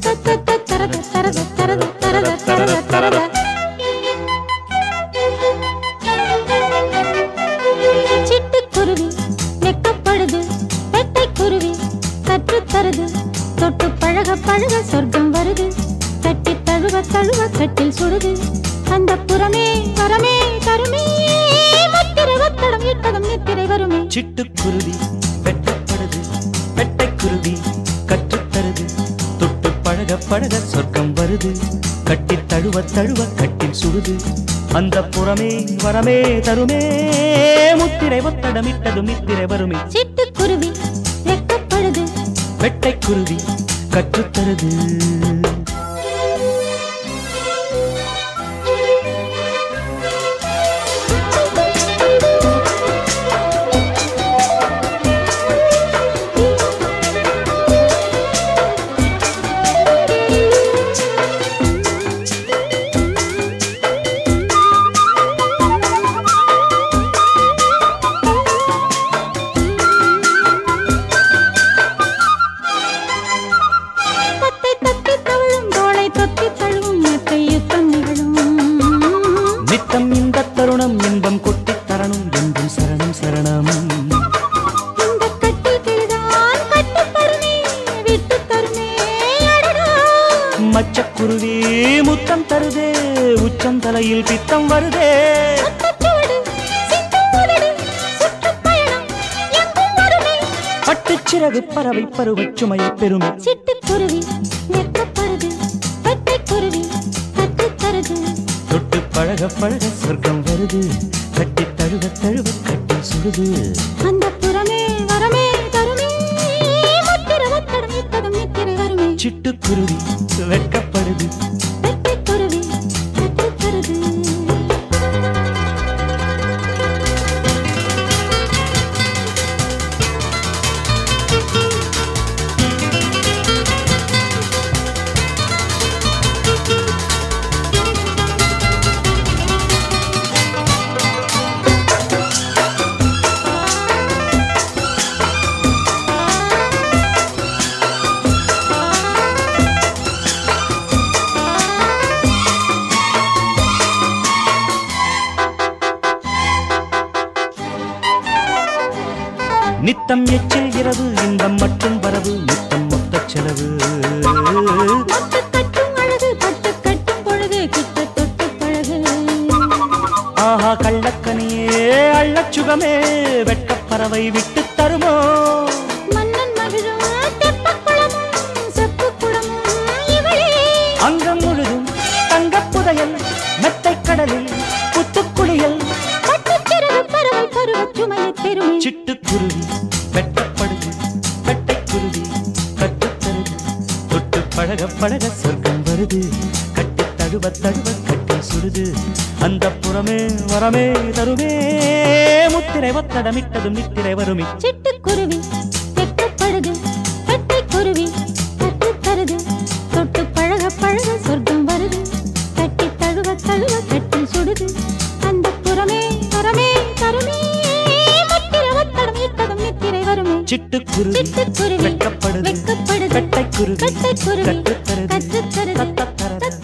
ta ta தழுவ தழுவ கட்டில் சுடுது. அந்த புறமே வரமே தருமே முத்திரை ஒத்தடம் இட்டதும் நித்திரை வருமே. சிட்டுக்குருவி வெட்டப்படுது வெட்டைக்குருவி கற்றுத்தருது. தொட்டு பழக பழக சொர்க்கம் வருது. கட்டி தழுவ தழுவ கட்டில் சுடுது. அந்த புறமே வரமே தருமே. முத்திரை ஒத்தடமிட்டதும் நித்திரை வருமே. சிட்டுக்குருவி வெக்கப்படுது வெட்டைக்குருவி கற்றுத்தருது. மச்சக்குருவி முத்தம் தருதே உச்சம் தலையில் பித்தம் வருதே. பட்டுச்சிறகு பறவை பருவச் சுமையை பெருமை சிட்டுக்குருவி தருது. தொட்டு பழக பழக சொர்க்கம் வருது கட்டி தழுவ தழுவ கட்டி சுடுது அந்தப் புறமே வரமே சிட்டுக்குருவி வெட்கப்படுது. நித்தம் எச்சில் இரவு இன்பம் மட்டும் வரவு நித்தம் மொத்த செலவு. ஆஹா கள்ளக்கனியே அள்ளச் சுகமே வெட்கப் பறவை விட்டு தருமோ. அங்கம் முழுதும் தங்கப் புதையல் மெத்தைக் கடலில் சிட்டுக்குருவி வெட்டப்படுது வெட்டைக்குருவி கட்டுத்தருது. தொட்டு பழக பழக சொர்க்கம் வருது கட்டி தழுவ தழுவ கட்டி சுடுது அந்த புறமே வரமே தருமே முத்திரை ஒத்தடமிட்டதும் நித்திரை வருமே. சிட்டுக்குருவி வெட்டப்படுது சிட்டுக்குருவி வெட்டப்படுது வெட்டப்படுது கட்டைக்குருவி கட்டுத்தருது கட்டுத்தருது